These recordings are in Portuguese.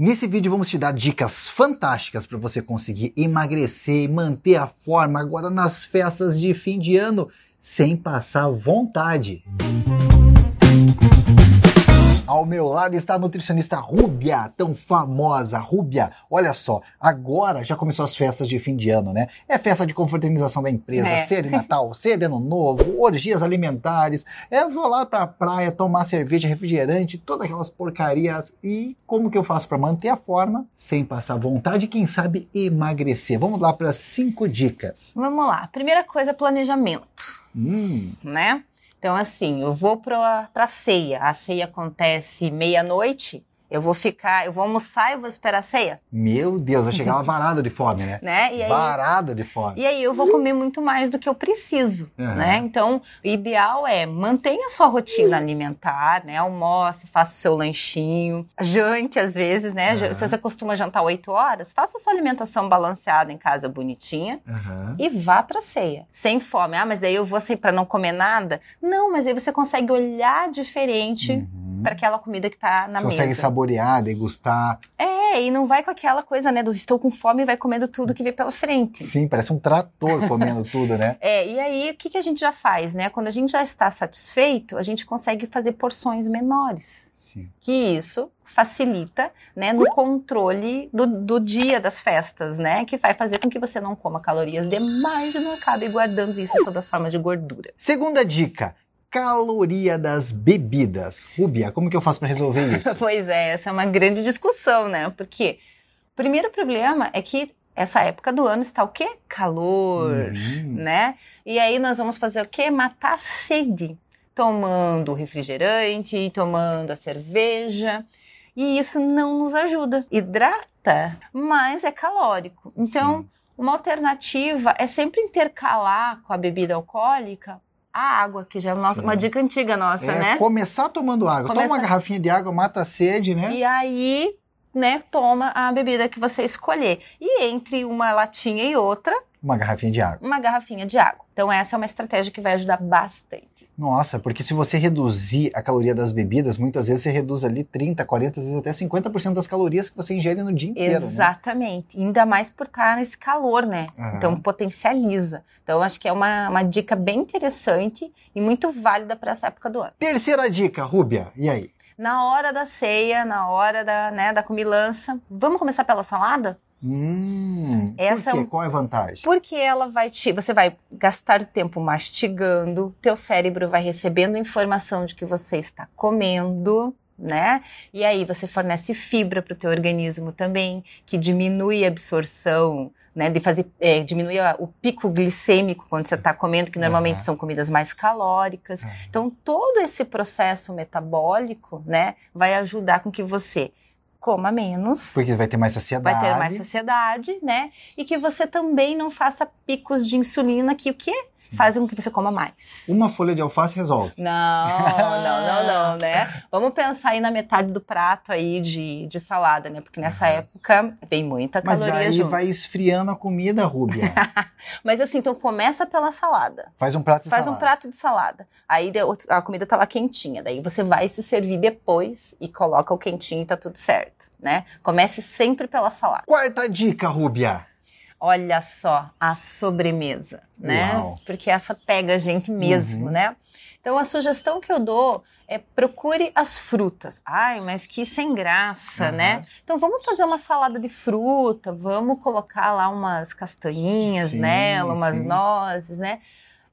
Nesse vídeo vamos te dar dicas fantásticas para você conseguir emagrecer e manter a forma agora nas festas de fim de ano sem passar vontade. Ao meu lado está a nutricionista Rúbia, tão famosa. Rúbia, olha só, agora já começou as festas de fim de ano, né? É festa de confraternização da empresa, É. ceia de Natal, ceia de Ano Novo, orgias alimentares. É, vou lá pra praia tomar cerveja, refrigerante, todas aquelas porcarias. E como que eu faço para manter a forma sem passar vontade e, quem sabe, emagrecer? Vamos lá para cinco dicas. Vamos lá. Primeira coisa, planejamento, Hum, né? Então, assim, eu vou pra, pra ceia. A ceia acontece meia-noite. Eu vou ficar, eu vou almoçar e vou esperar a ceia, meu Deus, vai chegar lá varada de fome, né? né? E aí, Varada de fome. e aí eu vou comer muito mais do que eu preciso, Aham. né? Então, o ideal é mantenha a sua rotina alimentar, né? Almoce, faça o seu lanchinho, jante às vezes, né? Aham. Se você costuma jantar 8 horas, faça a sua alimentação balanceada em casa, bonitinha. Aham. e vá pra ceia. Sem fome. Ah, mas daí eu vou sair pra não comer nada? Não, mas aí você consegue olhar diferente Uhum. pra aquela comida que tá na Você consegue mesa. saborear, degustar. É, e não vai com aquela coisa, né, do estou com fome e vai comendo tudo que vem pela frente. Sim, parece um trator comendo tudo, né? É, e aí o que, que a gente já faz, né? Quando a gente já está satisfeito, a gente consegue fazer porções menores. Sim. Que isso facilita, né, no controle do, do dia das festas, né? Que vai fazer com que você não coma calorias demais e não acabe guardando isso sob a forma de gordura. Segunda dica: caloria das bebidas. Rúbia, como que eu faço para resolver isso? Pois é, essa é uma grande discussão, né? Porque o primeiro problema é que essa época do ano está o quê? Calor, Uhum. né? E aí nós vamos fazer o quê? Matar a sede. Tomando o refrigerante, tomando a cerveja. E isso não nos ajuda. Hidrata, mas é calórico. Então, Sim. uma alternativa é sempre intercalar com a bebida alcoólica a água, que já é Sim. uma dica antiga nossa, é, né? começar tomando água. Toma Começa- uma garrafinha de água, mata a sede, né? E aí, né, toma a bebida que você escolher. E entre uma latinha e outra, Uma garrafinha de água. uma garrafinha de água. Então essa é uma estratégia que vai ajudar bastante. Nossa, porque se você reduzir a caloria das bebidas, muitas vezes você reduz ali 30, 40, às vezes até 50% das calorias que você ingere no dia inteiro, né? Exatamente. Ainda mais por estar nesse calor, né? Aham. Então potencializa. Então acho que é uma, uma dica bem interessante e muito válida para essa época do ano. Terceira dica, Rúbia, e aí? Na hora da ceia, na hora da, né, da comilança, vamos começar pela salada? Hum, Essa é por quê? um- Qual é a vantagem? Porque ela vai te. Você vai gastar tempo mastigando, teu cérebro vai recebendo informação de que você está comendo, né? E aí você fornece fibra para o teu organismo também, que diminui a absorção. Né, de fazer, é, diminui o pico glicêmico quando você está comendo, que normalmente Aham. são comidas mais calóricas. Ah, Então, todo esse processo metabólico, né, vai ajudar com que você coma menos, Porque vai ter mais saciedade. vai ter mais saciedade, né? E que você também não faça picos de insulina que o quê? Sim. Fazem com que você coma mais. Uma folha de alface resolve. Não, não, não, não, né? Vamos pensar aí na metade do prato aí de, de salada, né? Porque nessa Aham. época vem muita Mas caloria aí junto. vai esfriando a comida, Rúbia. Mas assim, então começa pela salada. Faz um prato de Faz um salada. prato de salada. Aí a comida tá lá quentinha. Daí você vai se servir depois e coloca o quentinho e tá tudo certo, né? Comece sempre pela salada. Quarta dica, Rúbia. Olha só a sobremesa, né? Uau. Porque essa pega a gente mesmo, Uhum. né? Então a sugestão que eu dou é procure as frutas. Ai, mas que sem graça, Aham. né? Então vamos fazer uma salada de fruta, vamos colocar lá umas castanhinhas Sim, nela, umas sim. nozes, né?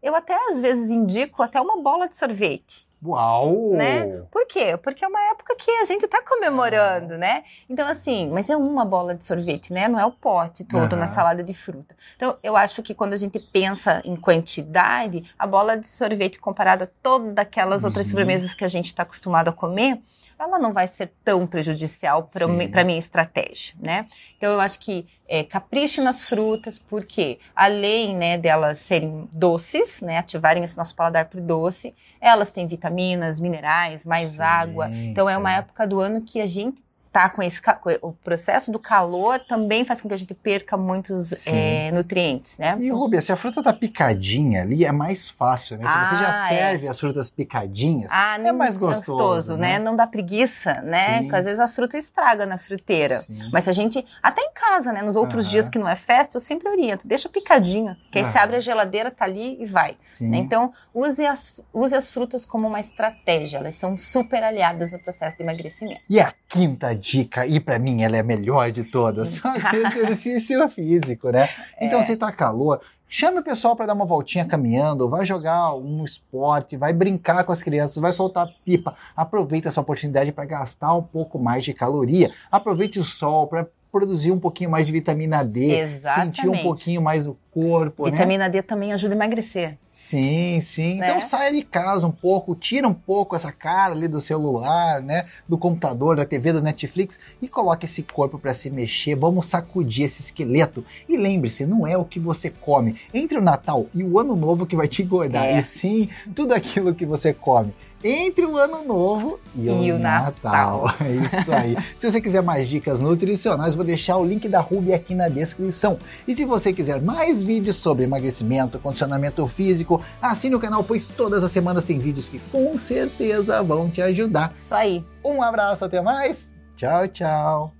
Eu até às vezes indico até uma bola de sorvete. Uau! Né? Por quê? Porque é uma época que a gente tá comemorando, né? Então, assim, mas é uma bola de sorvete, né? Não é o pote todo Aham. na salada de fruta. Então, eu acho que quando a gente pensa em quantidade, a bola de sorvete comparada a todas aquelas outras Uhum. sobremesas que a gente está acostumado a comer, ela não vai ser tão prejudicial para a minha estratégia, né? Então eu acho que é, capriche nas frutas, porque além né, delas serem doces, né, ativarem esse nosso paladar para doce, elas têm vitaminas, minerais, mais Sim, água. Então é uma época do ano que a gente tá com esse o processo do calor também faz com que a gente perca muitos é, nutrientes, né? E, Rubia, se a fruta tá picadinha ali, é mais fácil, né? Se você já Ah, é. serve as frutas picadinhas, Ah, não, mais gostoso, né? Não dá preguiça, né? Sim. Porque às vezes a fruta estraga na fruteira. Sim. Mas se a gente, até em casa, né? Nos outros Aham. dias que não é festa, eu sempre oriento, deixa picadinho, que aí você Aham. abre a geladeira, tá ali e vai. Né? Então, use as, use as frutas como uma estratégia, elas são super aliadas no processo de emagrecimento. E a quinta dica, e pra mim ela é a melhor de todas, fazer exercício físico, né? Então, É. se tá calor, chame o pessoal para dar uma voltinha caminhando, vai jogar um esporte, vai brincar com as crianças, vai soltar pipa. Aproveita essa oportunidade para gastar um pouco mais de caloria. Aproveite o sol para produzir um pouquinho mais de vitamina D, Exatamente. sentir um pouquinho mais o corpo, né? Vitamina D também ajuda a emagrecer. Sim, sim. Né? Então saia de casa um pouco, tira um pouco essa cara ali do celular, né, do computador, da TV, do Netflix e coloque esse corpo para se mexer. Vamos sacudir esse esqueleto. E lembre-se, não é o que você come entre o Natal e o Ano Novo que vai te engordar, É. e sim tudo aquilo que você come. Entre o Ano Novo e, o, E o Natal. Natal. É isso aí. se você quiser mais dicas nutricionais, vou deixar o link da Ruby aqui na descrição. E se você quiser mais vídeos sobre emagrecimento, condicionamento físico, assine o canal, pois todas as semanas tem vídeos que com certeza vão te ajudar. Isso aí. Um abraço, até mais. Tchau, tchau.